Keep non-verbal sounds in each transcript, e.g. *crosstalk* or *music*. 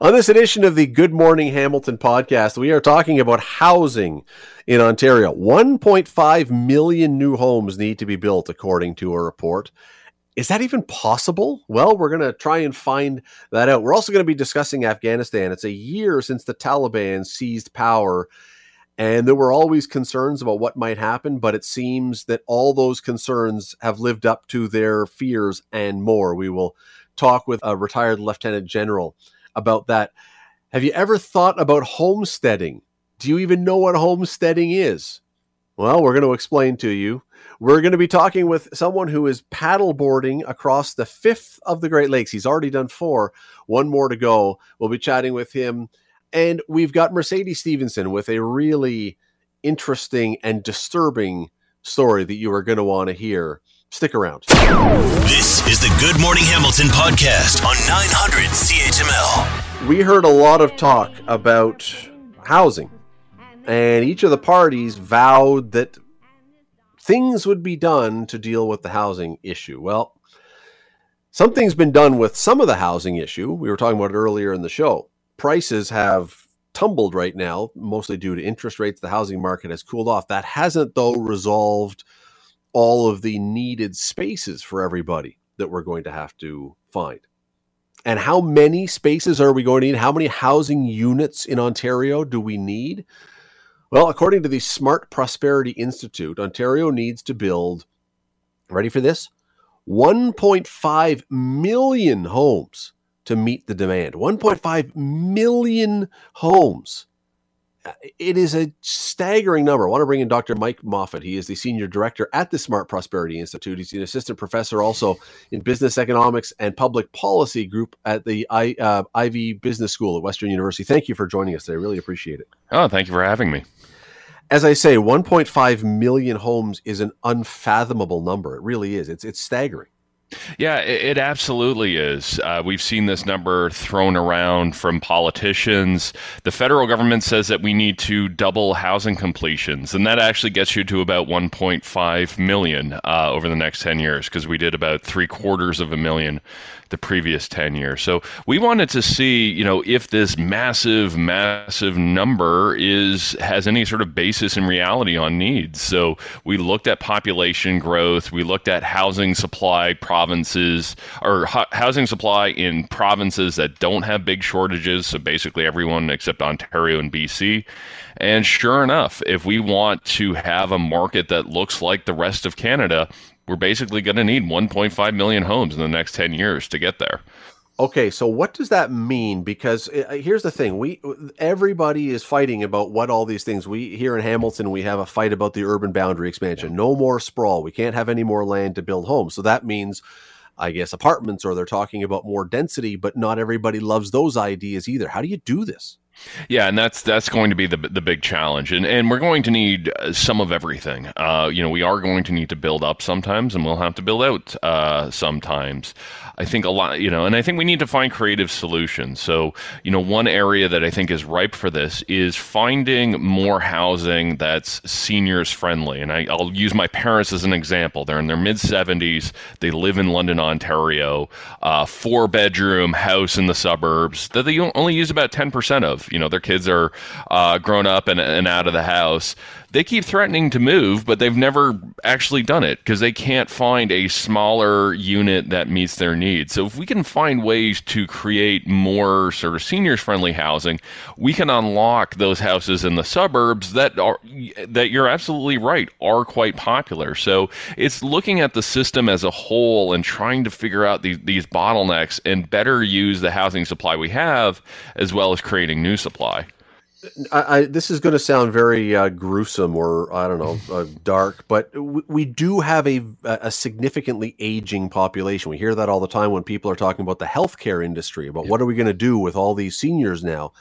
On this edition of the Good Morning Hamilton podcast, we are talking about housing in Ontario. 1.5 million new homes need to be built, according to a report. Is that even possible? Well, we're going to try and find that out. We're also going to be discussing Afghanistan. It's a year since the Taliban seized power, and there were always concerns about what might happen, but it seems that all those concerns have lived up to their fears and more. We will talk with a retired lieutenant general about that. Have you ever thought about homesteading? Do you even know what homesteading is? Well, we're going to explain to you. We're going to be talking with someone who is paddleboarding across the fifth of the Great Lakes. He's already done four, one more to go. We'll be chatting with him. And we've got Mercedes Stephenson with a really interesting and disturbing story that you are going to want to hear. Stick around. This is the Good Morning Hamilton podcast on 900 CHML. We heard a lot of talk about housing, and each of the parties vowed that things would be done to deal with the housing issue. Well, something's been done with some of the housing issue. We were talking about it earlier in the show. Prices have tumbled right now, mostly due to interest rates. The housing market has cooled off. That hasn't, though, resolved all of the needed spaces for everybody that we're going to have to find. And how many spaces are we going to need? How many housing units in Ontario do we need? Well, according to the Smart Prosperity Institute, Ontario needs to build, ready for this? 1.5 million homes to meet the demand. 1.5 million homes it is a staggering number. I want to bring in Dr. Mike Moffat. He is the senior director at the Smart Prosperity Institute. He's an assistant professor also in business economics and public policy group at the I, uh, Ivey Business School at Western University. Thank you for joining us today. I really appreciate it. Oh, thank you for having me. As I say, 1.5 million homes is an unfathomable number. It really is. It's it's staggering. Yeah, it, absolutely is. Uh, we've seen this number thrown around from politicians. The federal government says that we need to double housing completions, and that actually gets you to about 1.5 million uh, over the next 10 years because we did about three quarters of a million the previous 10 years. So we wanted to see, you know, if this massive, massive number is has any sort of basis in reality on needs. So we looked at population growth, we looked at housing supply provinces or housing supply in provinces that don't have big shortages. So basically everyone except Ontario and BC. And sure enough, if we want to have a market that looks like the rest of Canada, we're basically going to need 1.5 million homes in the next 10 years to get there. Okay, so what does that mean? Because uh, here's the thing: we everybody is fighting about what all these things. We here in Hamilton, we have a fight about the urban boundary expansion. No more sprawl. We can't have any more land to build homes. So that means, I guess, apartments, or they're talking about more density. But not everybody loves those ideas either. How do you do this? Yeah, and that's that's going to be the the big challenge, and and we're going to need uh, some of everything. Uh, you know, we are going to need to build up sometimes, and we'll have to build out uh, sometimes. I think a lot, you know, and I think we need to find creative solutions. So, you know, one area that I think is ripe for this is finding more housing that's seniors friendly. And I, will use my parents as an example. They're in their mid 70s. They live in London, Ontario, uh, four bedroom house in the suburbs that they only use about 10% of. You know, their kids are uh, grown up and, and out of the house they keep threatening to move, but they've never actually done it because they can't find a smaller unit that meets their needs. So if we can find ways to create more sort of seniors friendly housing, we can unlock those houses in the suburbs that are that you're absolutely right are quite popular. So it's looking at the system as a whole and trying to figure out these, these bottlenecks and better use the housing supply we have as well as creating new supply. I, I, this is going to sound very uh, gruesome or I don't know uh, dark, but we, we, do have a a significantly aging population. We hear that all the time when people are talking about the healthcare industry about yeah. what are we going to do with all these seniors now.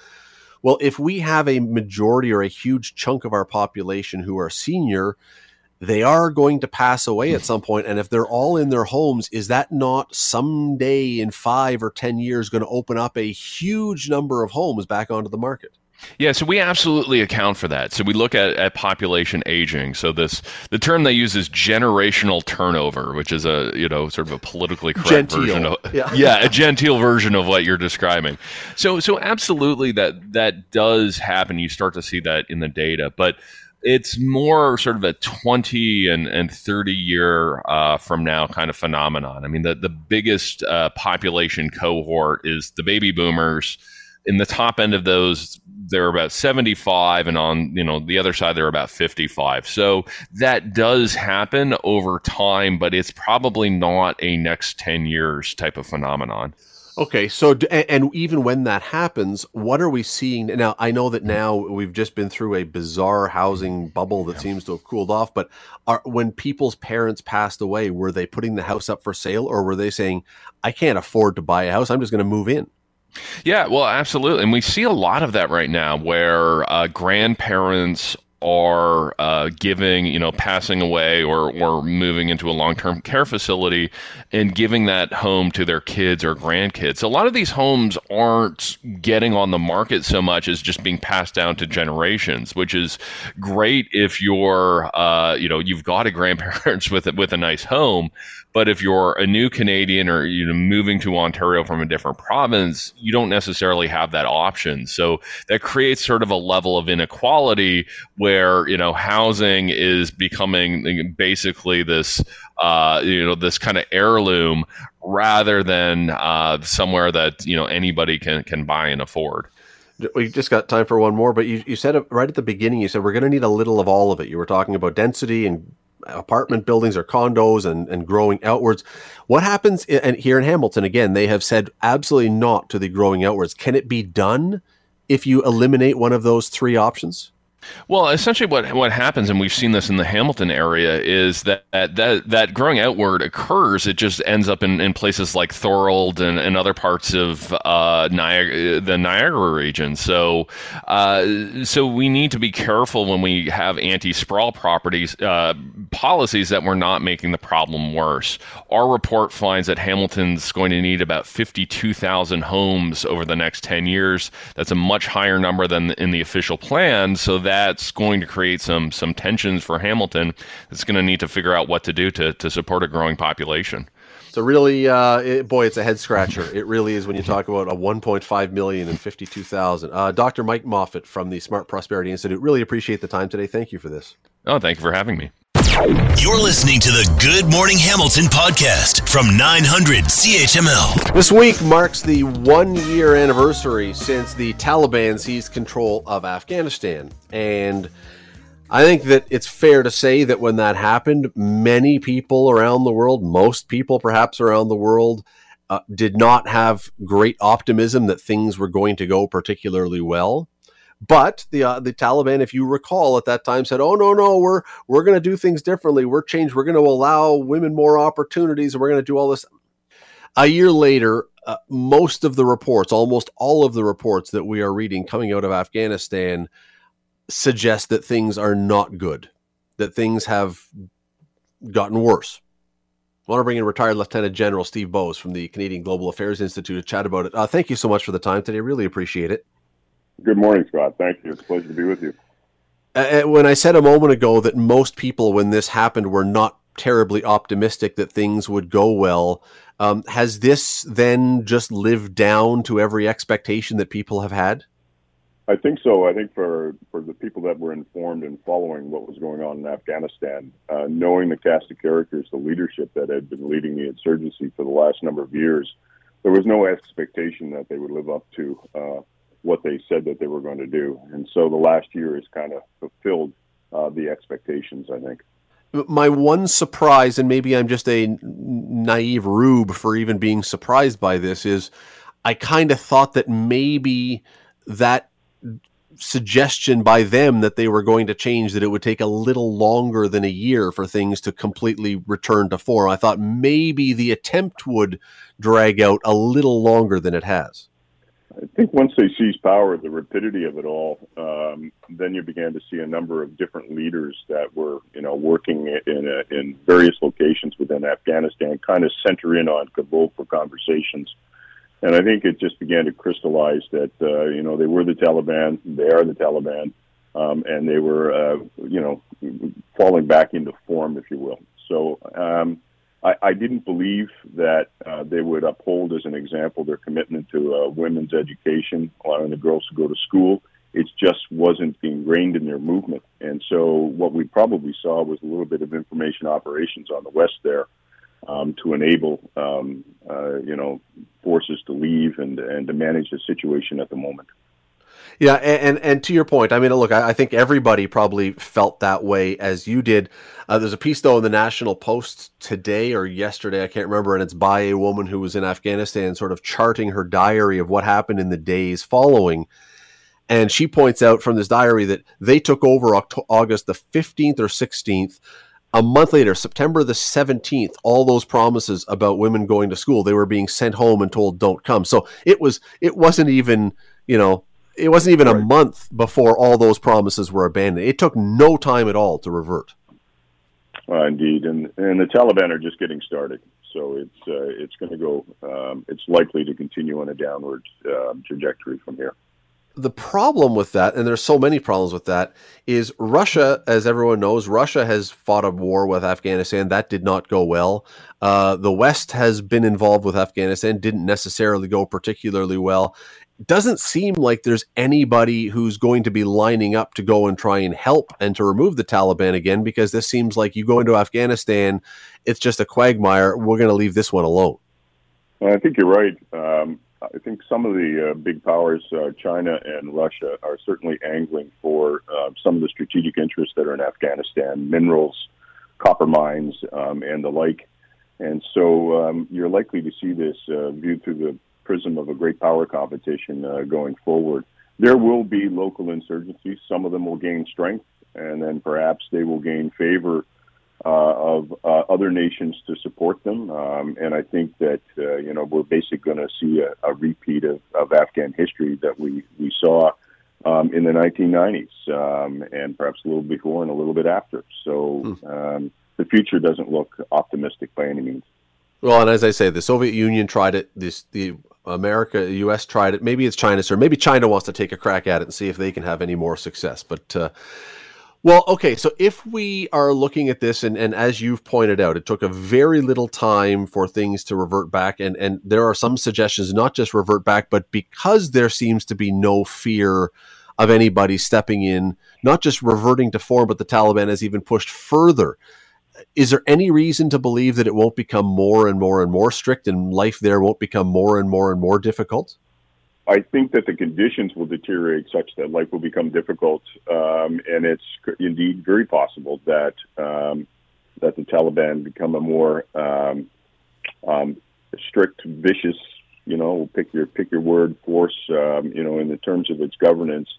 Well, if we have a majority or a huge chunk of our population who are senior, they are going to pass away at some point, and if they're all in their homes, is that not someday in five or ten years going to open up a huge number of homes back onto the market? Yeah, so we absolutely account for that. So we look at, at population aging. So this the term they use is generational turnover, which is a you know sort of a politically correct Genteel. version of Yeah. *laughs* yeah, a genteel version of what you're describing. So so absolutely that that does happen. You start to see that in the data, but it's more sort of a 20 and, and 30 year uh, from now kind of phenomenon. I mean, the, the biggest uh, population cohort is the baby boomers. In the top end of those, they're about 75, and on you know the other side, they're about 55. So that does happen over time, but it's probably not a next 10 years type of phenomenon. Okay, so and even when that happens, what are we seeing now? I know that now we've just been through a bizarre housing bubble that seems to have cooled off. But are, when people's parents passed away, were they putting the house up for sale, or were they saying, "I can't afford to buy a house. I'm just going to move in"? Yeah, well, absolutely. And we see a lot of that right now where uh, grandparents are uh, giving, you know, passing away or, or moving into a long term care facility and giving that home to their kids or grandkids. A lot of these homes aren't getting on the market so much as just being passed down to generations, which is great if you're, uh, you know, you've got a grandparents *laughs* with a, with a nice home. But if you're a new Canadian or you know moving to Ontario from a different province, you don't necessarily have that option. So that creates sort of a level of inequality where you know housing is becoming basically this uh, you know this kind of heirloom rather than uh, somewhere that you know anybody can can buy and afford. We just got time for one more, but you, you said it right at the beginning. You said we're going to need a little of all of it. You were talking about density and apartment buildings or condos and, and growing outwards. What happens i- and here in Hamilton? Again, they have said absolutely not to the growing outwards. Can it be done if you eliminate one of those three options? Well, essentially, what what happens, and we've seen this in the Hamilton area, is that that that growing outward occurs. It just ends up in, in places like Thorold and, and other parts of uh, Niagara, the Niagara region. So, uh, so we need to be careful when we have anti-sprawl properties uh, policies that we're not making the problem worse. Our report finds that Hamilton's going to need about fifty-two thousand homes over the next ten years. That's a much higher number than in the official plan. So that's going to create some some tensions for Hamilton. It's going to need to figure out what to do to to support a growing population. So really, uh, it, boy, it's a head scratcher. It really is when you talk about a 1.5 million and 52,000. Uh, Dr. Mike Moffat from the Smart Prosperity Institute. Really appreciate the time today. Thank you for this. Oh, thank you for having me. You're listening to the Good Morning Hamilton podcast from 900 CHML. This week marks the one year anniversary since the Taliban seized control of Afghanistan. And I think that it's fair to say that when that happened, many people around the world, most people perhaps around the world, uh, did not have great optimism that things were going to go particularly well. But the uh, the Taliban, if you recall, at that time said, "Oh no, no, we're we're going to do things differently. We're changed. We're going to allow women more opportunities, and we're going to do all this." A year later, uh, most of the reports, almost all of the reports that we are reading coming out of Afghanistan, suggest that things are not good, that things have gotten worse. I want to bring in retired Lieutenant General Steve Bowes from the Canadian Global Affairs Institute to chat about it. Uh, thank you so much for the time today. Really appreciate it. Good morning, Scott. Thank you. It's a pleasure to be with you. Uh, when I said a moment ago that most people, when this happened, were not terribly optimistic that things would go well, um, has this then just lived down to every expectation that people have had? I think so. I think for, for the people that were informed and following what was going on in Afghanistan, uh, knowing the cast of characters, the leadership that had been leading the insurgency for the last number of years, there was no expectation that they would live up to uh, what they said that they were going to do. And so the last year has kind of fulfilled uh, the expectations, I think. my one surprise, and maybe I'm just a naive rube for even being surprised by this, is I kind of thought that maybe that suggestion by them that they were going to change that it would take a little longer than a year for things to completely return to form. I thought maybe the attempt would drag out a little longer than it has. I think once they seized power, the rapidity of it all, um, then you began to see a number of different leaders that were, you know, working in a, in various locations within Afghanistan, kind of center in on Kabul for conversations. And I think it just began to crystallize that, uh, you know, they were the Taliban, they are the Taliban, um, and they were, uh, you know, falling back into form, if you will. So um, I, I didn't believe that uh, they would uphold, as an example, their commitment to uh, women's education, allowing the girls to go to school. It just wasn't ingrained in their movement. And so what we probably saw was a little bit of information operations on the west there um, to enable, um, uh, you know, forces to leave and, and to manage the situation at the moment. Yeah, and, and, and to your point, I mean, look, I, I, think everybody probably felt that way as you did. Uh, there's a piece though in the National Post today or yesterday, I can't remember, and it's by a woman who was in Afghanistan, sort of charting her diary of what happened in the days following. And she points out from this diary that they took over August the 15th or 16th a month later, September the 17th, all those promises about women going to school, they were being sent home and told don't come. So it was it wasn't even, you know, it wasn't even right. a month before all those promises were abandoned. It took no time at all to revert. Uh, indeed, and and the Taliban are just getting started, so it's uh, it's going to go. Um, it's likely to continue on a downward uh, trajectory from here the problem with that, and there's so many problems with that, is Russia, as everyone knows, Russia has fought a war with Afghanistan. That did not go well. Uh, the West has been involved with Afghanistan, didn't necessarily go particularly well. Doesn't seem like there's anybody who's going to be lining up to go and try and help and to remove the Taliban again, because this seems like you go into Afghanistan, it's just a quagmire. We're going to leave this one alone. I think you're right. Um, I think some of the uh, big powers, uh, China and Russia, are certainly angling for uh, some of the strategic interests that are in Afghanistan, minerals, copper mines, um, and the like. And so um, you're likely to see this uh, viewed through the prism of a great power competition uh, going forward. There will be local insurgencies. Some of them will gain strength, and then perhaps they will gain favor uh, of uh, other nations to support them. Um, and I think that uh, you know we're basically going to see a, a repeat of, of, Afghan history that we we saw um, in the 1990s, um, and perhaps a little before and a little bit after. So hmm. um, the future doesn't look optimistic by any means. Well, and as I say, the Soviet Union tried it. This the America, U.S. tried it. Maybe it's China, sir. Maybe China wants to take a crack at it and see if they can have any more success. But uh, well, okay. So if we are looking at this, and, and as you've pointed out, it took a very little time for things to revert back. And, and there are some suggestions, not just revert back, but because there seems to be no fear of anybody stepping in, not just reverting to form, but the Taliban has even pushed further. Is there any reason to believe that it won't become more and more and more strict and life there won't become more and more and more difficult? I think that the conditions will deteriorate such that life will become difficult, um, and it's indeed very possible that um, that the Taliban become a more um, um strict, vicious, you know, pick your pick your word, force, um, you know, in the terms of its governance.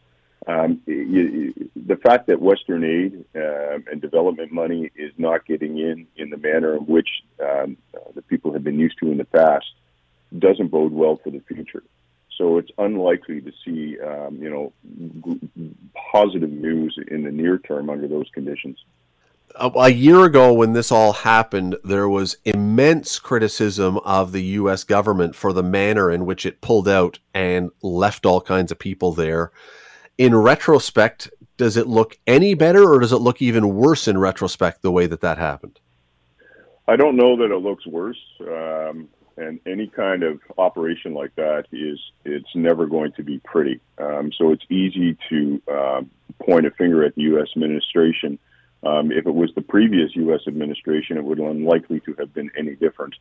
Um, you, the fact that Western aid and development money is not getting in in the manner in which uh, the people have been used to in the past doesn't bode well for the future. So it's unlikely to see, um, you know, g- positive news in the near term under those conditions. A year ago, when this all happened, there was immense criticism of the U.S. government for the manner in which it pulled out and left all kinds of people there. In retrospect, does it look any better, or does it look even worse in retrospect the way that that happened? I don't know that it looks worse. Um, and any kind of operation like that is it's never going to be pretty. Um, so it's easy to um, point a finger at the U.S. administration. Um, if it was the previous U.S. administration, it would unlikely to have been any different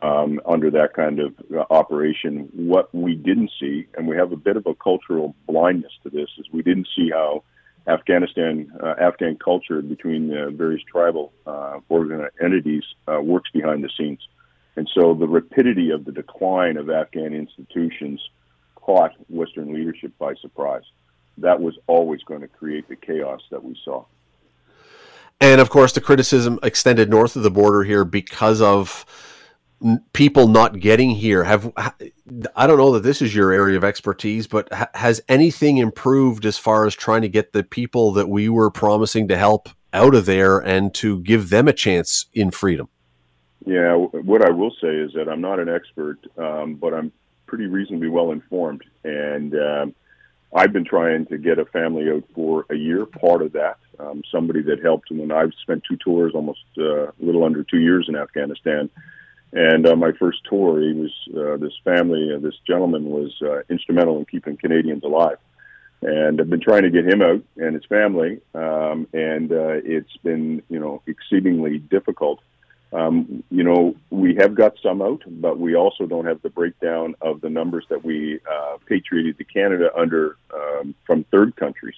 um, under that kind of uh, operation. What we didn't see, and we have a bit of a cultural blindness to this, is we didn't see how Afghanistan, uh, Afghan culture between uh, various tribal uh, entities uh, works behind the scenes. And so the rapidity of the decline of Afghan institutions caught Western leadership by surprise. That was always going to create the chaos that we saw. And of course, the criticism extended north of the border here because of people not getting here. Have I don't know that this is your area of expertise, but has anything improved as far as trying to get the people that we were promising to help out of there and to give them a chance in freedom? Yeah, what I will say is that I'm not an expert, um, but I'm pretty reasonably well informed. And um, I've been trying to get a family out for a year. Part of that, um, somebody that helped when I've spent two tours, almost uh, a little under two years in Afghanistan. And uh, my first tour, he was uh, this family, uh, this gentleman was uh, instrumental in keeping Canadians alive. And I've been trying to get him out and his family, um, and uh, it's been, you know, exceedingly difficult. Um, you know, we have got some out, but we also don't have the breakdown of the numbers that we uh, patriated to Canada under um, from third countries,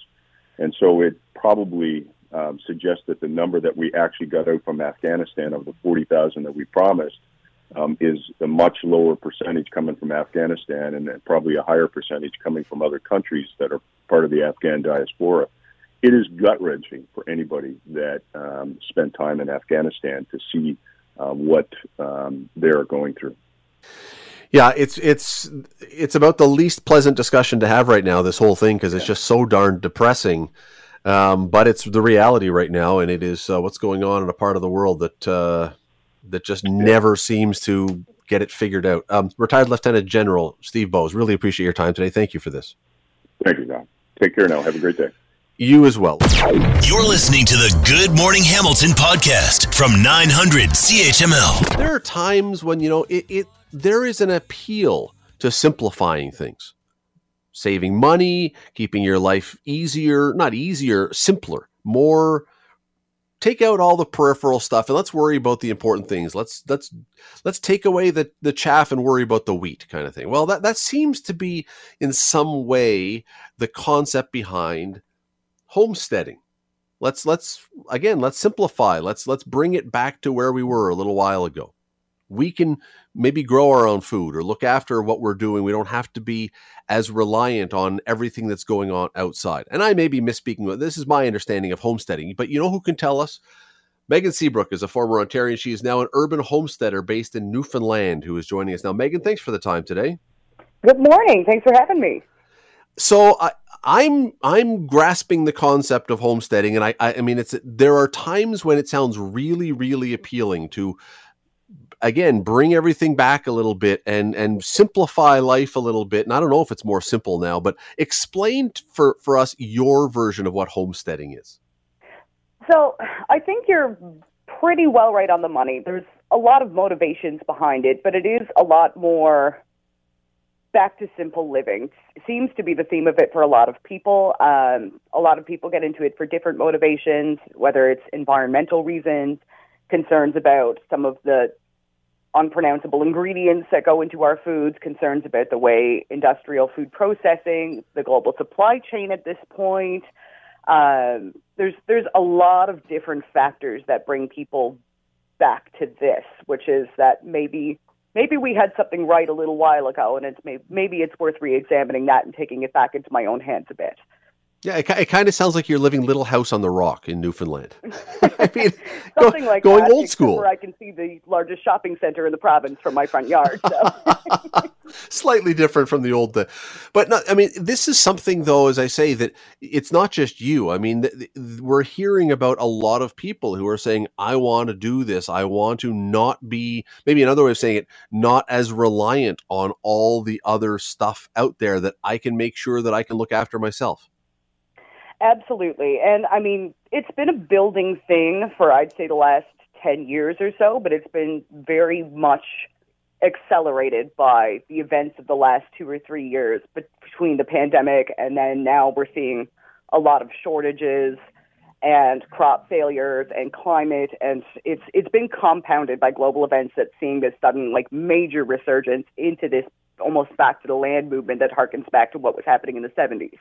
and so it probably um, suggests that the number that we actually got out from Afghanistan of the forty thousand that we promised um, is a much lower percentage coming from Afghanistan, and probably a higher percentage coming from other countries that are part of the Afghan diaspora it is gut wrenching for anybody that um, spent time in Afghanistan to see uh, what um, they're going through. Yeah, it's it's it's about the least pleasant discussion to have right now. This whole thing because it's just so darn depressing. Um, but it's the reality right now, and it is uh, what's going on in a part of the world that uh, that just never seems to get it figured out. Um, retired Lieutenant General Steve Bowes, really appreciate your time today. Thank you for this. Thank you, Don. Take care now. Have a great day. You as well. You're listening to the Good Morning Hamilton podcast from 900 CHML. There are times when, you know, it, it there is an appeal to simplifying things. Saving money, keeping your life easier, not easier, simpler, more take out all the peripheral stuff and let's worry about the important things. Let's let's let's take away the the chaff and worry about the wheat kind of thing. Well, that that seems to be in some way the concept behind homesteading. Let's let's again, let's simplify. Let's let's bring it back to where we were a little while ago. We can maybe grow our own food or look after what we're doing. We don't have to be as reliant on everything that's going on outside. And I may be misspeaking. But this is my understanding of homesteading. But you know who can tell us? Megan Seabrook is a former Ontarian. She is now an urban homesteader based in Newfoundland who is joining us now. Megan, thanks for the time today. Good morning. Thanks for having me. So I, I'm I'm grasping the concept of homesteading, and I, I I mean it's there are times when it sounds really really appealing to again bring everything back a little bit and and simplify life a little bit. And I don't know if it's more simple now, but explain for for us your version of what homesteading is. So I think you're pretty well right on the money. There's a lot of motivations behind it, but it is a lot more back to simple living seems to be the theme of it for a lot of people. Um, a lot of people get into it for different motivations, whether it's environmental reasons, concerns about some of the unpronounceable ingredients that go into our foods, concerns about the way industrial food processing, the global supply chain at this point. Um, there's there's a lot of different factors that bring people back to this, which is that maybe maybe we had something right a little while ago, and it's maybe, maybe it's worth re-examining that and taking it back into my own hands a bit. Yeah, it, it kind of sounds like you're living Little House on the Rock in Newfoundland. *laughs* I mean, something go, like going that, old school. Where I can see the largest shopping center in the province from my front yard. So. *laughs* Slightly different from the old, but not, I mean, this is something though, as I say, that it's not just you. I mean, th- th- we're hearing about a lot of people who are saying, "I want to do this. I want to not be." Maybe another way of saying it, not as reliant on all the other stuff out there. That I can make sure that I can look after myself. Absolutely. And I mean, it's been a building thing for, I'd say, the last 10 years or so, but it's been very much accelerated by the events of the last two or three years between the pandemic and then now we're seeing a lot of shortages and crop failures and climate and it's it's been compounded by global events that seeing this sudden like major resurgence into this almost back to the land movement that harkens back to what was happening in the 70s.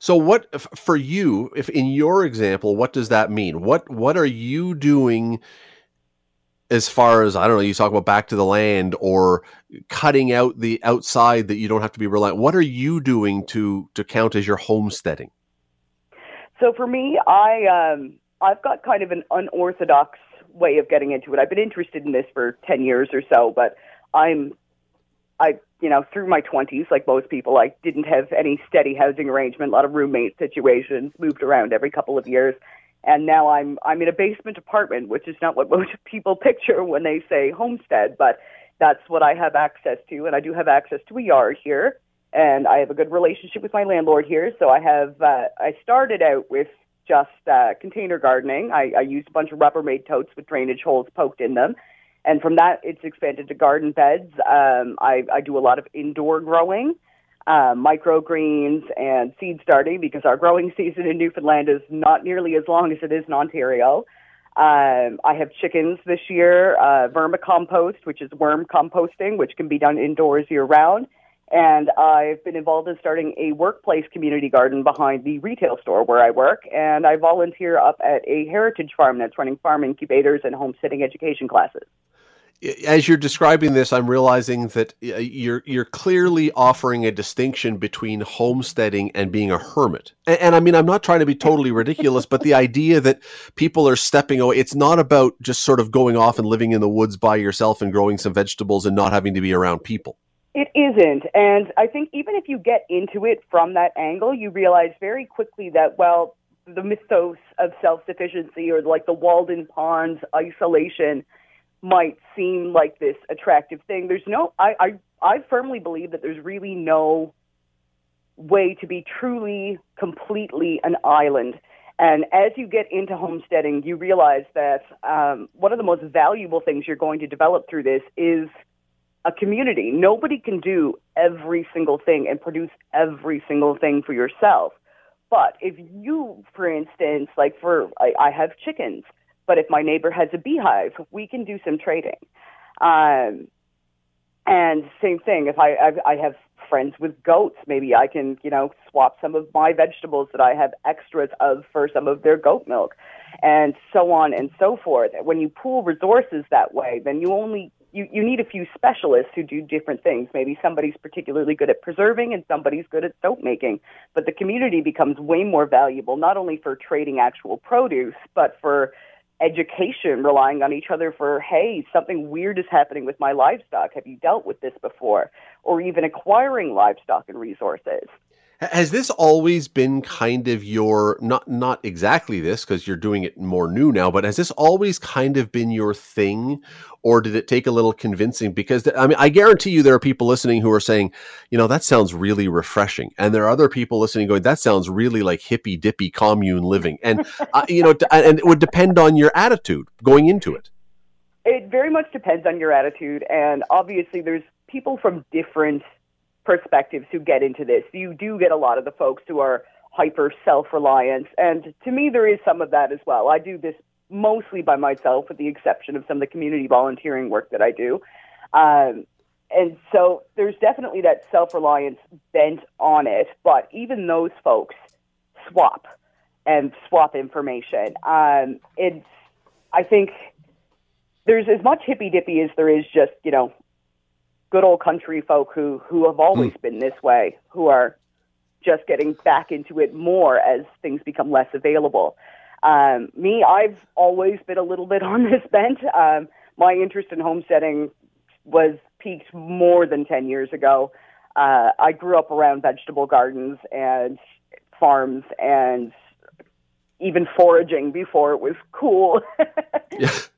So what for you, if in your example, what does that mean? What what are you doing as far as I don't know, you talk about back to the land or cutting out the outside that you don't have to be reliant. What are you doing to to count as your homesteading? So for me, I um I've got kind of an unorthodox way of getting into it. I've been interested in this for 10 years or so, but I'm I you know, through my 20s, like most people, I didn't have any steady housing arrangement, a lot of roommate situations, moved around every couple of years. And now I'm I'm in a basement apartment, which is not what *laughs* most people picture when they say homestead, but that's what I have access to, and I do have access to a yard here, and I have a good relationship with my landlord here. So I have uh, I started out with just uh, container gardening. I, I used a bunch of Rubbermaid totes with drainage holes poked in them, and from that it's expanded to garden beds. Um, I, I do a lot of indoor growing. Uh, microgreens and seed starting because our growing season in Newfoundland is not nearly as long as it is in Ontario. Um, I have chickens this year, uh, vermicompost, which is worm composting, which can be done indoors year round. And I've been involved in starting a workplace community garden behind the retail store where I work. And I volunteer up at a heritage farm that's running farm incubators and homesteading education classes as you're describing this, I'm realizing that uh, you're you're clearly offering a distinction between homesteading and being a hermit. And, and, I mean, I'm not trying to be totally ridiculous, but the idea that people are stepping away, it's not about just sort of going off and living in the woods by yourself and growing some vegetables and not having to be around people. It isn't. And I think even if you get into it from that angle, you realize very quickly that, well, the mythos of self sufficiency or like the Walden Ponds isolation might seem like this attractive thing. There's no, I, I, I firmly believe that there's really no way to be truly, completely an island. And as you get into homesteading, you realize that um, one of the most valuable things you're going to develop through this is a community. Nobody can do every single thing and produce every single thing for yourself. But if you, for instance, like for, I, I have chickens. But if my neighbor has a beehive, we can do some trading. Um, and same thing, if I, I, I have friends with goats, maybe I can, you know, swap some of my vegetables that I have extras of for some of their goat milk, and so on and so forth. When you pool resources that way, then you only you, you need a few specialists who do different things. Maybe somebody's particularly good at preserving and somebody's good at soap making. But the community becomes way more valuable, not only for trading actual produce, but for education, relying on each other for, hey, something weird is happening with my livestock. Have you dealt with this before? Or even acquiring livestock and resources. Has this always been kind of your not not exactly this because you're doing it more new now, but has this always kind of been your thing, or did it take a little convincing? Because I mean, I guarantee you there are people listening who are saying, you know, that sounds really refreshing, and there are other people listening going, that sounds really like hippy dippy commune living, and *laughs* uh, you know, and it would depend on your attitude going into it. It very much depends on your attitude, and obviously, there's people from different perspectives who get into this. You do get a lot of the folks who are hyper self reliant. And to me, there is some of that as well. I do this mostly by myself, with the exception of some of the community volunteering work that I do. Um, and so there's definitely that self reliance bent on it. But even those folks swap and swap information. Um, it's, I think there's as much hippy dippy as there is just, you know, good old country folk who who have always mm. been this way, who are just getting back into it more as things become less available. Um, me, I've always been a little bit *laughs* on this bent. Um, my interest in homesteading was piqued more than 10 years ago. Uh, I grew up around vegetable gardens and farms and even foraging before it was cool. *laughs*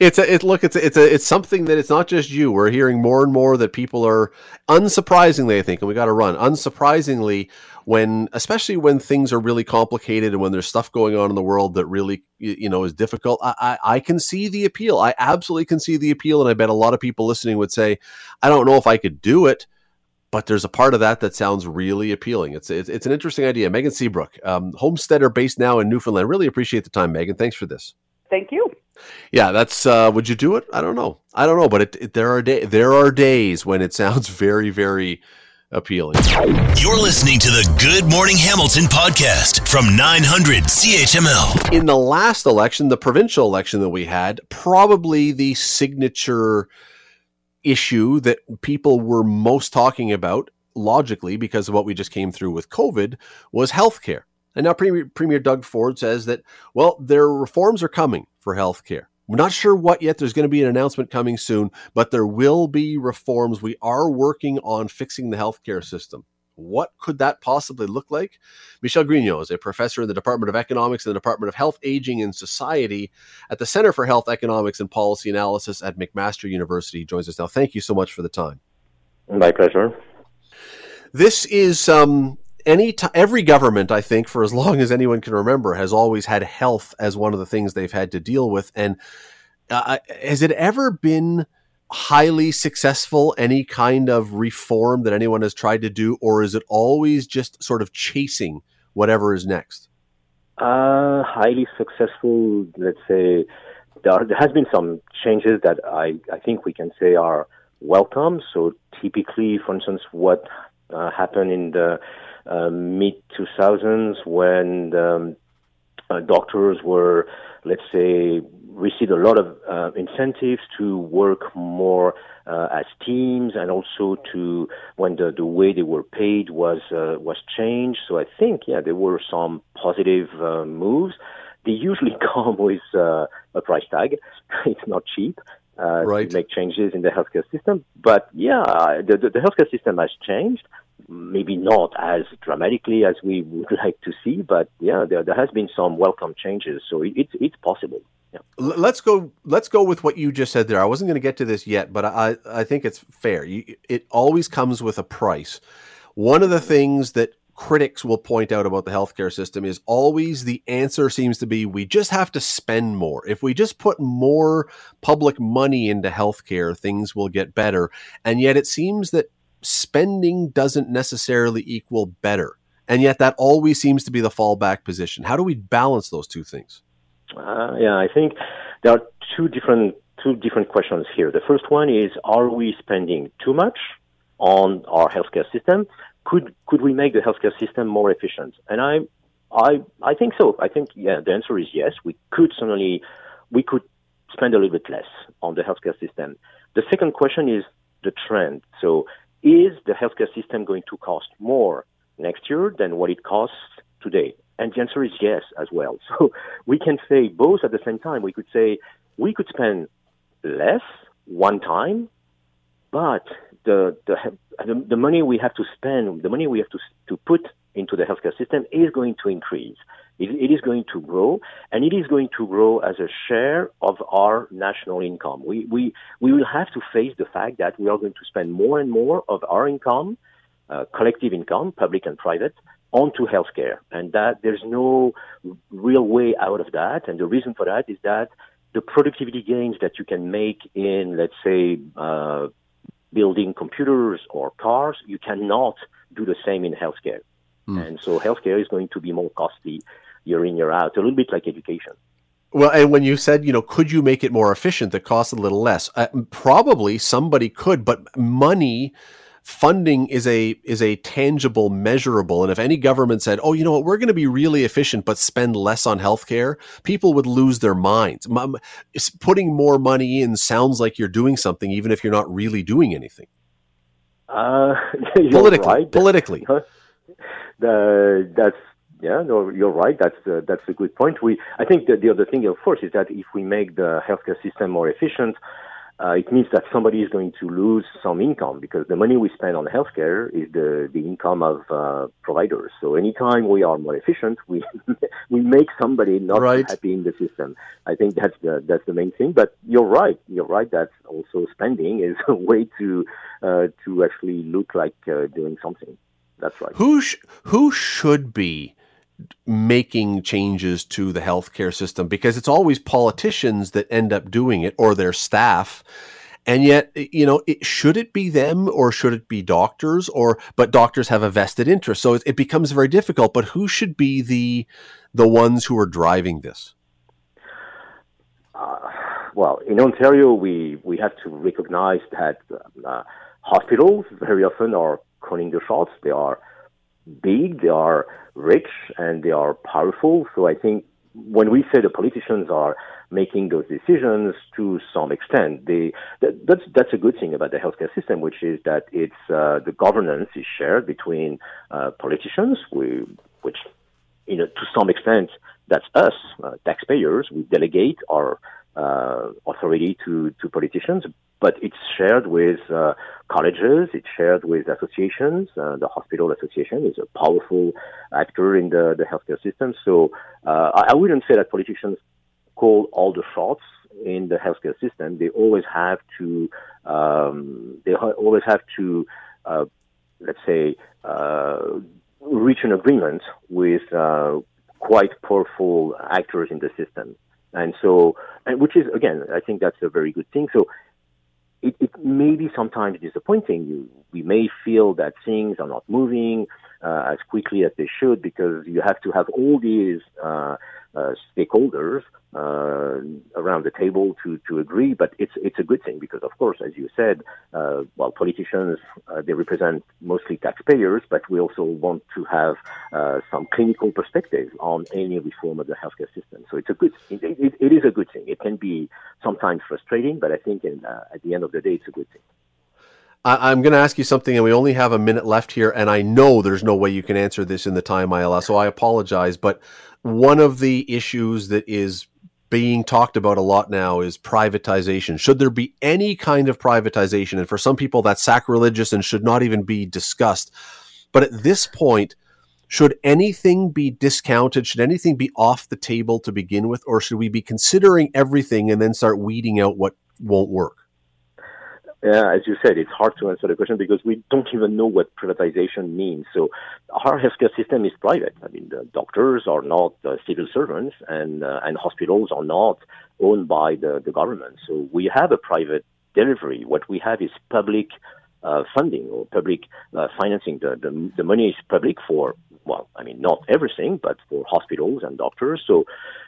it's a it look it's a, it's a it's something that it's not just you. We're hearing more and more that people are unsurprisingly, I think, and we got to run. Unsurprisingly, when especially when things are really complicated and when there's stuff going on in the world that really you know is difficult, I, I, I can see the appeal. I absolutely can see the appeal, and I bet a lot of people listening would say, I don't know if I could do it but there's a part of that that sounds really appealing. It's it's, it's an interesting idea. Megan Seabrook, um, homesteader based now in Newfoundland. Really appreciate the time, Megan. Thanks for this. Thank you. Yeah, that's. Uh, would you do it? I don't know. I don't know, but it, it, there are day, there are days when it *laughs* sounds very very appealing. You're listening to the Good Morning Hamilton podcast from 900 CHML. In the last election, the provincial election that we had, probably the signature issue that people were most talking about logically because of what we just came through with COVID was healthcare. And now Premier, Premier Doug Ford says that, well, their reforms are coming for health care. We're not sure what yet. There's going to be an announcement coming soon, but there will be reforms. We are working on fixing the healthcare system. What could that possibly look like? Michel Grignon is a professor in the Department of Economics and the Department of Health, Aging, and Society at the Center for Health Economics and Policy Analysis at McMaster University. He joins us now. Thank you so much for the time. My pleasure. This is um, any t- every government, I think, for as long as anyone can remember, has always had health as one of the things they've had to deal with. And uh, has it ever been highly successful any kind of reform that anyone has tried to do or is it always just sort of chasing whatever is next uh, highly successful let's say there, there has been some changes that I, I think we can say are welcome so typically for instance what uh, happened in the uh, mid 2000s when um, uh, doctors were let's say received a lot of uh, incentives to work more uh, as teams and also to when the, the way they were paid was uh, was changed. So I think yeah there were some positive uh, moves. They usually *laughs* come with uh, a price tag. *laughs* it's not cheap. Uh, right. to make changes in the healthcare system, but yeah, the, the, the healthcare system has changed maybe not as dramatically as we would *laughs* like to see, but yeah, there, there has been some welcome changes, so it, it's it's possible. Yeah. Let's go. Let's go with what you just said there. I wasn't going to get to this yet, but I I think it's fair. You, it always comes with a price. One of the things that critics will point out about the healthcare system is always the answer seems to be we just have to spend more. If we just put more public money into healthcare, things will get better. And yet it seems that spending doesn't necessarily equal better. And yet that always seems to be the fallback position. How do we balance those two things? Uh, yeah, I think there are two different two different questions here. The first one is: Are we spending too much on our healthcare system? Could could we make the healthcare system more efficient? And I I I think so. I think yeah. The answer is yes. We could certainly we could spend a little bit less on the healthcare system. The second question is the trend. So is the healthcare system going to cost more next year than what it costs today? And the answer is yes as well. *laughs* So we can say both at the same time. We could say we could spend less one time, but the, the, the, the money we have to spend, the money we have to, to put into the healthcare system is going to increase. It, it is going to grow, and it is going to grow as a share of our national income. We, we, we will have to face the fact that we are going to spend more and more of our income, uh, collective income, public and private, onto healthcare, and that there's no real way out of that. And the reason for that is that the productivity gains that you can make in, let's say, uh, building computers or cars, you cannot do the same in healthcare. Mm. And so healthcare is going to be more costly year in, year out, a little bit like education. Well, and when you said, you know, could you make it more efficient that costs a little less? Uh, probably somebody could, but money funding is a is a tangible measurable and if any government said oh you know what we're going to be really efficient but spend less on healthcare people would lose their minds putting more money in sounds like you're doing something even if you're not really doing anything uh, *laughs* politically right. politically *laughs* the, that's yeah, no, you're right. That's uh, that's a good point. We, I think that the other thing, of course, is that if we make the healthcare system more efficient, uh, it means that somebody is going to lose some income because the money we spend on healthcare is the, the income of uh, providers. So anytime we are more efficient, we *laughs* we make somebody not right. happy in the system. I think that's the that's the main thing. But you're right. You're right. That also spending is *laughs* a way to uh, to actually look like uh, doing something. That's right. Who sh- who should be making changes to the healthcare system because it's always politicians that end up doing it or their staff. And yet you know it, should it be them or should it be doctors or but doctors have a vested interest. So it, it becomes very difficult but who should be the the ones who are driving this? Uh, well in ontario we we have to recognize that uh, hospitals very often are calling the shots. They are big, they are rich, and they are powerful. So I think when we say the politicians are making those decisions to some extent, they, that, that's that's a good thing about the healthcare system, which is that it's uh, the governance is shared between uh, politicians, we, which you know to some extent that's us uh, taxpayers. We delegate our uh, authority to to politicians, but it's shared with uh, colleges, it's shared with associations. Uh, the hospital association is a powerful actor in the, the healthcare system. So uh, I, I wouldn't say that politicians call all the shots in the healthcare system. They always have to, um, they ha- always have to, uh, let's say, uh, reach an agreement with uh, quite powerful actors in the system. And so, and which is again, I think that's a very good thing. So it, it may be sometimes disappointing. You, we may feel that things are not moving uh, as quickly as they should because you have to have all these uh, uh, stakeholders uh, around the table to, to agree. But it's it's a good thing because, of course, as you said, uh, well, politicians uh, they represent mostly taxpayers, but we also want to have uh, some clinical perspective on any reform of the healthcare system. So it's a good. It, it, it is a good thing. It can be sometimes frustrating, but I think in, uh, at the end of the day, it's a good thing. I, am going to ask you something, and we only have a minute left here, and I know there's no way you can answer this in the time I allow, so I apologize. But one of the issues that is being talked about a lot now is privatization. Should there be any kind of privatization? And for some people, that's sacrilegious and should not even be discussed. But at this point, should anything be discounted? Should anything be off the table to begin with? Or should we be considering everything and then start weeding out what won't work? Yeah, as you said, it's hard to answer the question because we don't even know what privatization means. So our healthcare system is private. I mean, the doctors are not uh, civil servants, and uh, and hospitals are not owned by the, the government. So we have a private delivery. What we have is public uh, funding or public uh, financing. The, the the money is public for well, I mean, not everything, but for hospitals and doctors. So,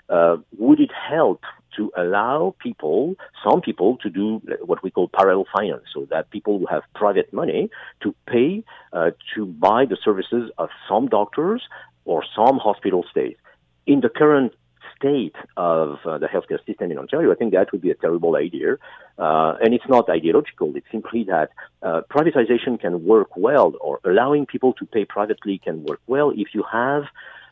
uh, would it help to allow people, some people, to do what we call parallel finance, so that people who have private money to pay uh, to buy the services of some doctors or some hospital stays? In the current state of uh, the healthcare system in Ontario, I think that would be a terrible idea. Uh, and it's not ideological. It's simply that uh, privatization can work well, or allowing people to pay privately can work well if you have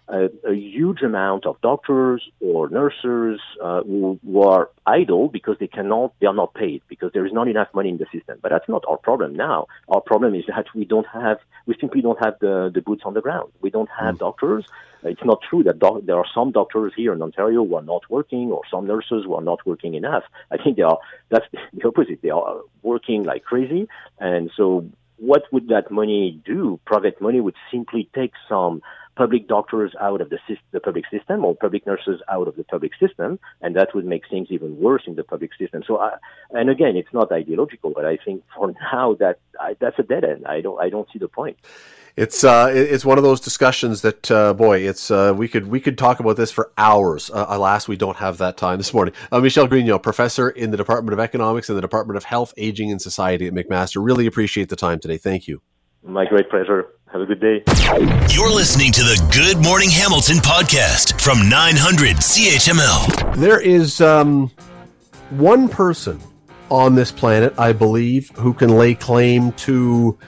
a, a huge amount of doctors or nurses uh, who, who, are idle because they cannot, they are not paid because there is not enough money in the system. But that's not our problem now. Our problem is that we don't have, we simply don't have the, the boots on the ground. We don't have mm. doctors. Uh, it's not true that doc- there are some doctors here in Ontario who are not working or some nurses who are not working enough. I think they are, that's *laughs* the opposite. They are working like crazy. And so what would that money do? Private money would simply take some public doctors out of the, the public system or public nurses out of the public system, and that would make things even worse in the public system. So, I, and again, it's not ideological, but I think for now that I, that's a dead end. I don't I don't see the point. It's uh, it's one of those discussions that uh, boy, it's uh, we could we could talk about this for hours. Uh, alas, we don't have that time this morning. Uh, Michel Grignon, professor in the Department of Economics and the Department of Health, Aging, and Society at McMaster. Really appreciate the time today. Thank you. My great pleasure. Have a good day. You're listening to the Good Morning Hamilton podcast from 900 CHML. There is um, one person on this planet, I believe, who can lay claim to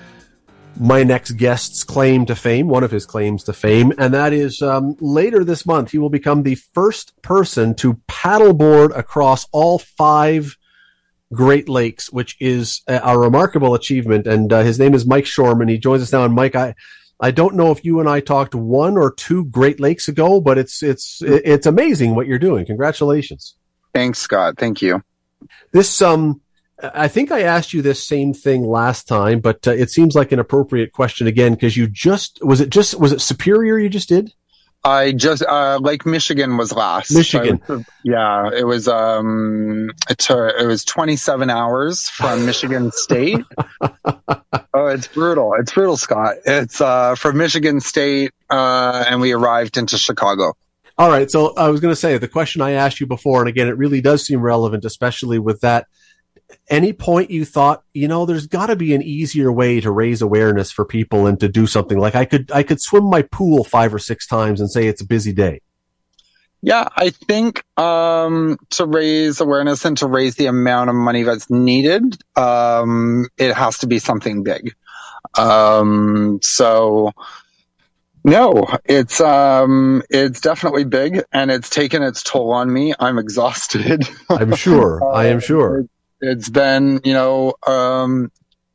my next guest's claim to fame, one of his claims to fame, and that is um, later this month, he will become the first person to paddleboard across all five Great Lakes, which is a, a remarkable achievement. And uh, his name is Mike Shoreman. He joins us now. And Mike, I, I don't know if you and I talked one or two Great Lakes ago, but it's it's it's amazing what you're doing. Congratulations. Thanks, Scott. Thank you. This um, I think I asked you this same thing last time, but uh, it seems like an appropriate question again because you just was it just was it Superior you just did? I just uh, Lake Michigan was last. Michigan, so, yeah, it was um, it, it was 27 hours from *laughs* Michigan State. oh, it's brutal. It's brutal, Scott. It's uh, from Michigan State, uh, and we arrived into Chicago. All right, so I was going to say the question I asked you before, and again, it really does seem relevant, especially with that any point you thought, you know, there's got to be an easier way to raise awareness for people and to do something like I could I could swim my pool five or six times and say it's a busy day. Yeah, I think um, to raise awareness and to raise the amount of money that's needed, um, it has to be something big. Um, so no, it's um, it's definitely big, and it's taken its toll on me. I'm *laughs* exhausted. I'm sure. I am sure it's been you know um,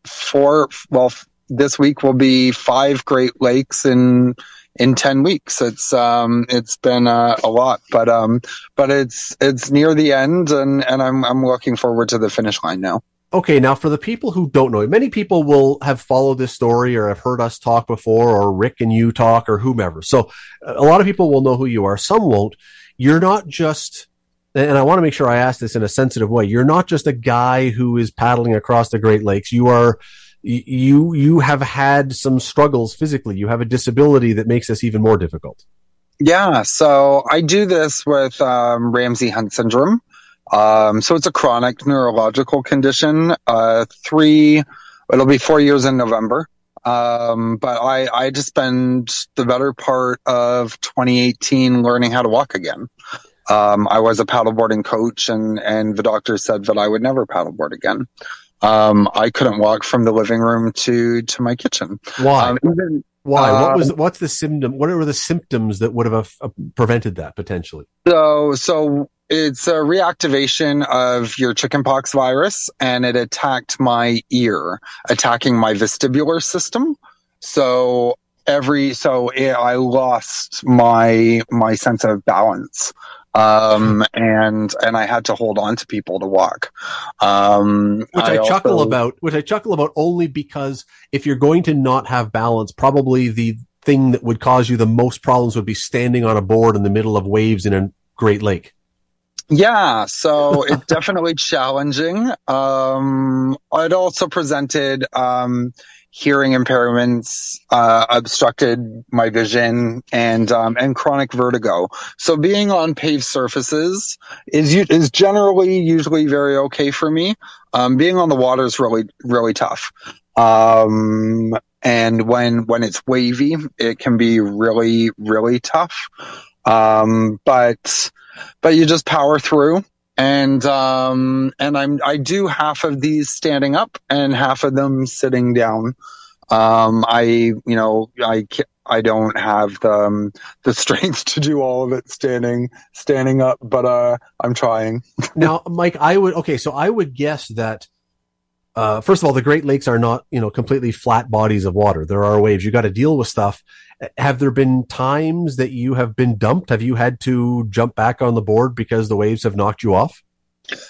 four. Well, this week will be five Great Lakes in in ten weeks. It's um it's been uh, a lot, but um but it's it's near the end, and and I'm I'm looking forward to the finish line now. Okay, now for the people who don't know, many people will have followed this story or have heard us talk before, or Rick and you talk, or whomever. So a lot of people will know who you are. Some won't. You're not just, and I want to make sure I ask this in a sensitive way. You're not just a guy who is paddling across the Great Lakes. You are, you you have had some struggles physically. You have a disability that makes this even more difficult. Yeah, so I do this with um, Ramsay Hunt syndrome. Um, so it's a chronic neurological condition. Uh, three, it'll be four years in November. Um, but I, I just spent the better part of 2018 learning how to walk again. Um, I was a paddleboarding coach and, and the doctor said that I would never paddleboard again. Um, I couldn't walk from the living room to, to my kitchen. Why? Um, even, Why? what uh, was what's the symptom? What were the symptoms that would have uh, prevented that potentially? So, so it's a reactivation of your chickenpox virus, and it attacked my ear, attacking my vestibular system. So every so it, I lost my my sense of balance, um, and and I had to hold on to people to walk. Um, which I, chuckle also- about, which I chuckle about only because if you're going to not have balance, probably the thing that would cause you the most problems would be standing on a board in the middle of waves in a Great Lake. Yeah, so *laughs* it's definitely challenging. Um, it also presented um, hearing impairments, uh, obstructed my vision, and um, and chronic vertigo. So being on paved surfaces is is generally usually very okay for me. Um, being on the water is really really tough. Um, and when when it's wavy, it can be really really tough. Um, but but you just power through and um and i'm i do half of these standing up and half of them sitting down. Um i you know i i don't have the um, the *laughs* strength to do all of it standing standing up but uh i'm trying. *laughs* Now, Mike, I would okay, so I would guess that uh, first of all, the Great Lakes are not you know completely flat bodies of water. There are waves. You got to deal with stuff. Have there been times that you have been dumped? Have you had to jump back on the board because the waves have knocked you off?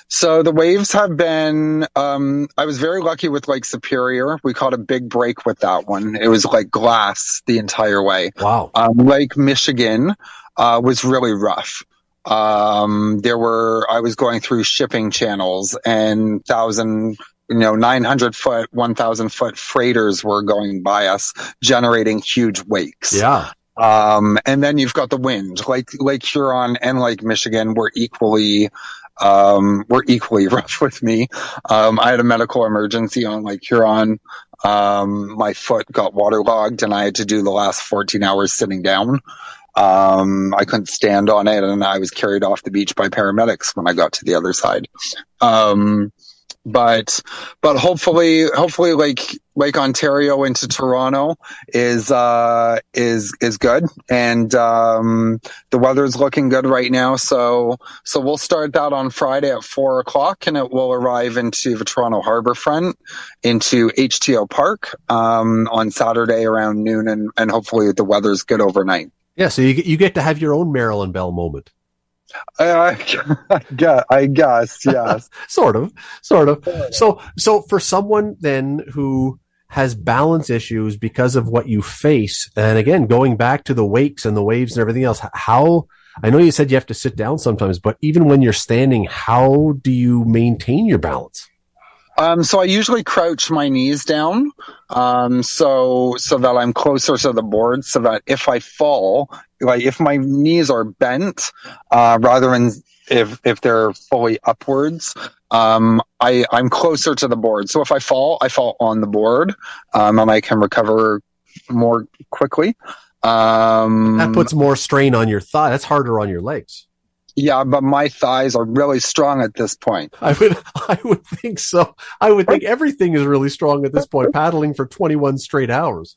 So the waves have been, um, I was very lucky with Lake Superior. We caught a big break with that one. It was like glass the entire way. Wow. Um, Lake Michigan, uh, was really rough. Um, there were, I was going through shipping channels and thousand, you know, 900 foot, 1000 foot freighters were going by us, generating huge wakes. Yeah. Um, and then you've got the wind. Like Lake Huron and Lake Michigan were equally um, were equally *laughs* rough with me. Um, I had a medical emergency on Lake Huron. Um, my foot got waterlogged, and I had to do the last 14 hours sitting down. Um, I couldn't stand on it, and I was carried off the beach by paramedics when I got to the other side. Um, but but hopefully hopefully Lake Lake Ontario into Toronto is uh is is good and um the weather's looking good right now so so we'll start that on Friday at four o'clock and it will arrive into the Toronto Harbor Front into HTO Park um on Saturday around noon and and hopefully the weather's good overnight. Yeah. So you you get to have your own Marilyn Bell moment. I, I, *laughs* guess, I guess *laughs* yes. sort of, sort of. So, so for someone then who has balance issues because of what you face, and again, going back to the wakes and the waves and everything else, how, I know you said you have to sit down sometimes, but even when you're standing, how do you maintain your balance? Um, so I usually crouch my knees down, um, so so that I'm closer to the board, so that if I fall, like if my knees are bent, uh, rather than if if they're fully upwards, um, I I'm closer to the board. So if I fall, I fall on the board, um, and I can recover more quickly. Um, That puts more strain on your thigh. That's harder on your legs. yeah, but my thighs are really strong at this point. I would, *laughs* I would think so. I would think everything is really strong at this point, paddling for 21 straight hours.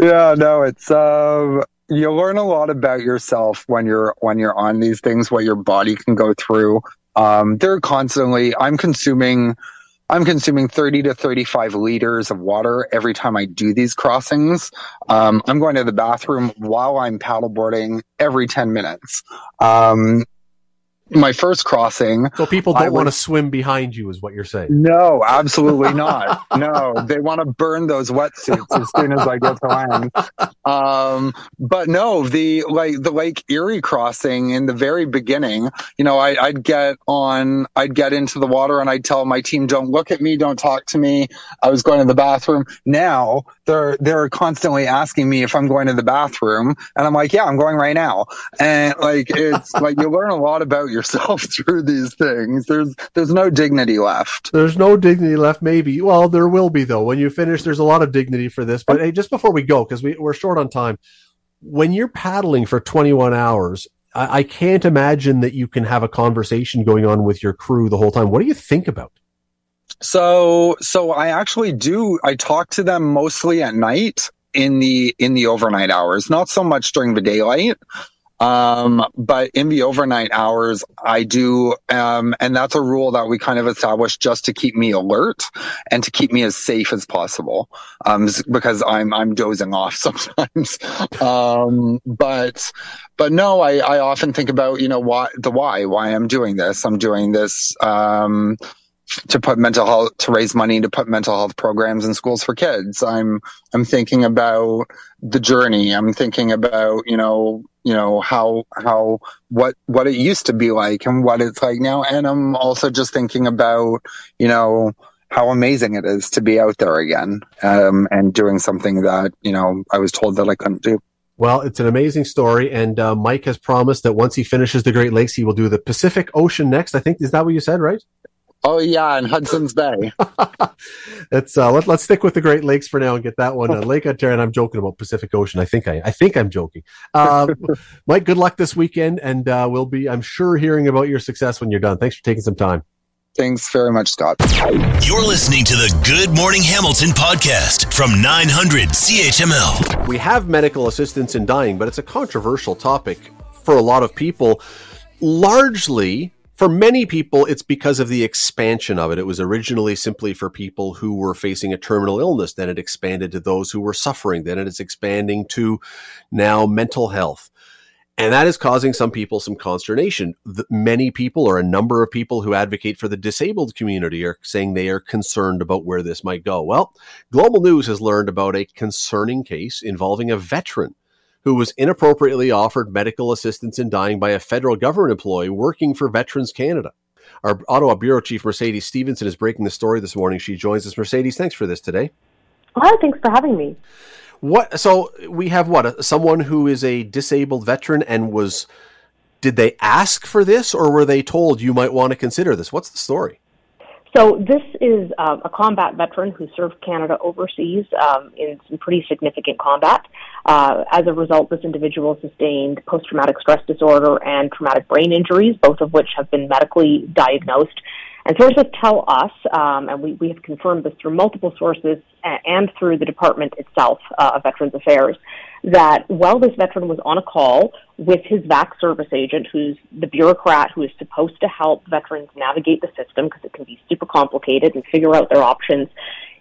Yeah, no, it's um you learn a lot about yourself when you're when you're on these things, what your body can go through. Um, they're constantly. I'm consuming. I'm consuming 30 to 35 liters of water every time I do these crossings. Um, I'm going to the bathroom while I'm paddleboarding every 10 minutes. Um, my first crossing. So people don't want to swim behind you, is what you're saying? No, absolutely not. no, they want to burn those wetsuits as soon as I get to land. Um, but no, the like the Lake Erie crossing in the very beginning, you know, I, I'd get on, I'd get into the water and I'd tell my team, "Don't look at me, don't talk to me." I was going to the bathroom. Now they're they're constantly asking me if I'm going to the bathroom, and I'm like, "Yeah, I'm going right now." And like it's *laughs* like you learn a lot about yourself *laughs* through these things. There's there's no dignity left. There's no dignity left. Maybe. Well, there will be though. When you finish, there's a lot of dignity for this. But hey, just before we go, because we, we're short on time, when you're paddling for 21 hours, I, I can't imagine that you can have a conversation going on with your crew the whole time. What do you think about? So so I actually do. I talk to them mostly at night in the in the overnight hours, not so much during the daylight. Um, but in the overnight hours, I do, um, and that's a rule that we kind of established just to keep me alert and to keep me as safe as possible. Um, because I'm, I'm dozing off *laughs* sometimes. um, but, but no, I, I often think about, you know, why, the why, why I'm doing this. I'm doing this, um, to put mental health to raise money to put mental health programs in schools for kids. I'm i'm thinking about the journey. I'm thinking about you know you know how how what what it used to be like and what it's like now. And i'm also just thinking about you know how amazing it is to be out there again um, and doing something that you know i was told that i couldn't do. Well, it's an amazing story, and uh, Mike has promised that once he finishes the Great Lakes, he will do the Pacific Ocean next. I think is that what you said, right? Oh yeah, in Hudson's Bay. *laughs* Let's uh, let, let's stick with the Great Lakes for now and get that one. Uh, Lake Ontario. And I'm joking about Pacific Ocean. I think I I think I'm joking. Uh, *laughs* Mike, good luck this weekend, and uh, we'll be I'm sure hearing about your success when you're done. Thanks for taking some time. Thanks very much, Scott. You're listening to the Good Morning Hamilton podcast from 900 CHML. We have medical assistance in dying, but it's a controversial topic for a lot of people. Largely for many people, it's because of the expansion of it. It was originally simply for people who were facing a terminal illness. Then it expanded to those who were suffering. Then it is expanding to now mental health. And that is causing some people some consternation. The, many people, or a number of people who advocate for the disabled community, are saying they are concerned about where this might go. Well, Global News has learned about a concerning case involving a veteran who was inappropriately offered medical assistance in dying by a federal government employee working for Veterans Canada. Our Ottawa Bureau Chief Mercedes Stephenson is breaking the story this morning. She joins us. Mercedes, thanks for this today. Hi, thanks for having me. What? So we have what? Someone who is a disabled veteran and was. Did they ask for this, or were they told you might want to consider this? What's the story? So this is um, a combat veteran who served Canada overseas um, in some pretty significant combat. Uh, as a result, this individual sustained post-traumatic stress disorder and traumatic brain injuries, both of which have been medically diagnosed. And sources tell us, um, and we, we have confirmed this through multiple sources and through the department itself uh, of Veterans Affairs, that while this veteran was on a call with his VAC service agent, who's the bureaucrat who is supposed to help veterans navigate the system because it can be super complicated and figure out their options,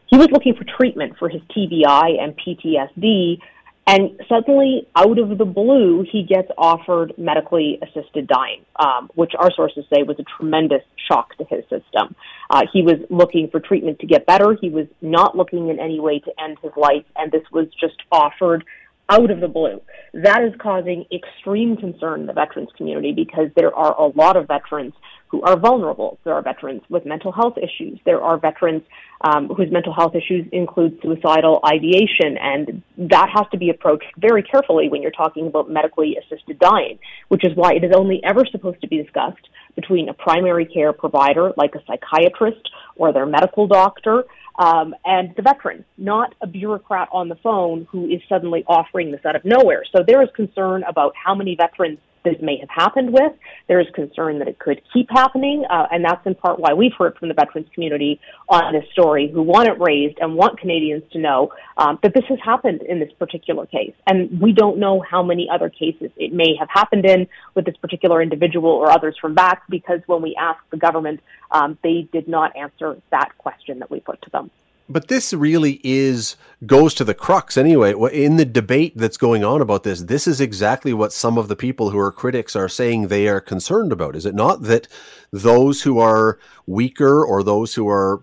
he was looking for treatment for his TBI and PTSD and suddenly, out of the blue, he gets offered medically assisted dying, um, which our sources say was a tremendous shock to his system. Uh, he was looking for treatment to get better. He was not looking in any way to end his life, and this was just offered out of the blue. That is causing extreme concern in the veterans community because there are a lot of veterans who are vulnerable. There are veterans with mental health issues. There are veterans um, whose mental health issues include suicidal ideation, and that has to be approached very carefully when you're talking about medically assisted dying, which is why it is only ever supposed to be discussed between a primary care provider like a psychiatrist or their medical doctor um, and the veteran, not a bureaucrat on the phone who is suddenly offering this out of nowhere. So there is concern about how many veterans this may have happened with. There is concern that it could keep happening, uh, and that's in part why we've heard from the veterans community on this story, who want it raised and want Canadians to know um, that this has happened in this particular case. And we don't know how many other cases it may have happened in with this particular individual or others from VAC, because when we asked the government, um, they did not answer that question that we put to them but this really is goes to the crux anyway. In the debate that's going on about this this is exactly what some of the people who are critics are saying they are concerned about. Is it not that those who are weaker or those who are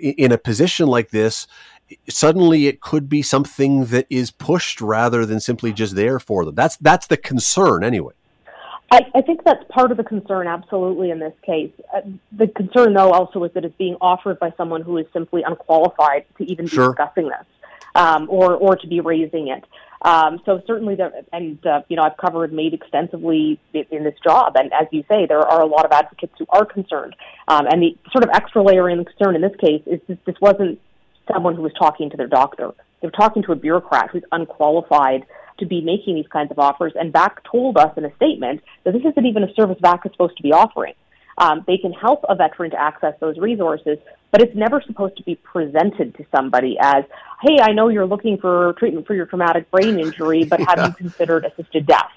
in a position like this suddenly it could be something that is pushed rather than simply just there for them? That's that's the concern anyway I, I think that's part of the concern, absolutely, in this case. Uh, the concern, though, also is that it's being offered by someone who is simply unqualified to even be sure. discussing this um, or, or to be raising it. Um, so certainly, there, and uh, you know, I've covered MAID extensively in this job, and as you say, there are a lot of advocates who are concerned. Um, and the sort of extra layer in concern in this case is that this wasn't someone who was talking to their doctor; they were talking to a bureaucrat who's unqualified to be making these kinds of offers. And VAC told us in a statement that this isn't even a service VAC is supposed to be offering. Um, they can help a veteran to access those resources, but it's never supposed to be presented to somebody as, hey, I know you're looking for treatment for your traumatic brain injury, but *laughs* have you considered assisted death?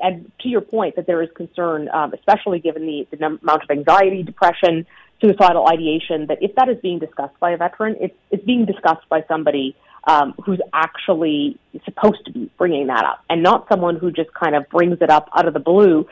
And to your point, that there is concern, um, especially given the, the amount of anxiety, depression, suicidal ideation, that if that is being discussed by a veteran, it's, it's being discussed by somebody um, who's actually supposed to be bringing that up and not someone who just kind of brings it up out of the blue.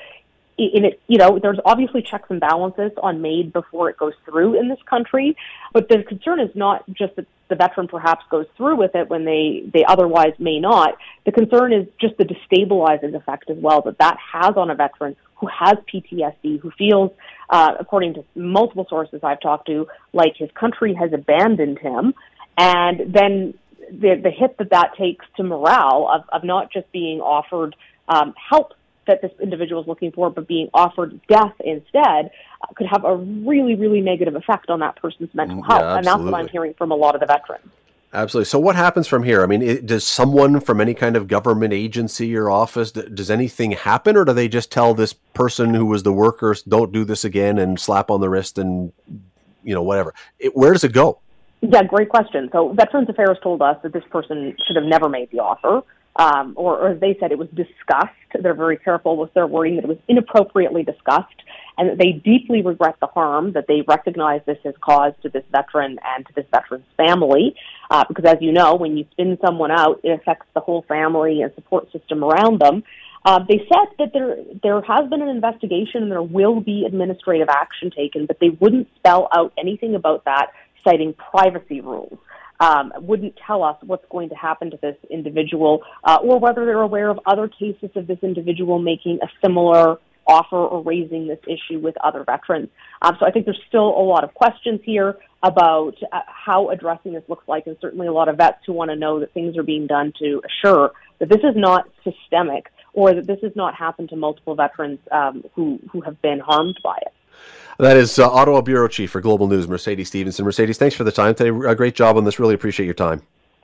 In it, you know, there's obviously checks and balances on MAID before it goes through in this country, but the concern is not just that the veteran perhaps goes through with it when they they otherwise may not. The concern is just the destabilizing effect as well that that has on a veteran who has PTSD, who feels, uh, according to multiple sources I've talked to, like his country has abandoned him, and then the, the hit that that takes to morale of, of not just being offered um, help that this individual is looking for, but being offered death instead uh, could have a really, really negative effect on that person's mental mm, health. Yeah, and that's what I'm hearing from a lot of the veterans. Absolutely. So, what happens from here? I mean, it, does someone from any kind of government agency or office does anything happen, or do they just tell this person who was the worker, "Don't do this again," and slap on the wrist and you know whatever? It, where does it go? Yeah, great question. So Veterans Affairs told us that this person should have never made the offer, um, or, or they said it was discussed. They're very careful with their wording that it was inappropriately discussed, and that they deeply regret the harm that they recognize this has caused to this veteran and to this veteran's family. Uh, because as you know, when you spin someone out, it affects the whole family and support system around them. Uh, they said that there there has been an investigation and there will be administrative action taken, but they wouldn't spell out anything about that citing privacy rules. Um, wouldn't tell us what's going to happen to this individual uh, or whether they're aware of other cases of this individual making a similar offer or raising this issue with other veterans. Um, so I think there's still a lot of questions here about uh, how addressing this looks like, and certainly a lot of vets who want to know that things are being done to assure that this is not systemic or that this has not happened to multiple veterans um, who, who have been harmed by it. That is uh, Ottawa Bureau Chief for Global News, Mercedes Stephenson. Mercedes, thanks for the time today. A great job on this. Really appreciate your time.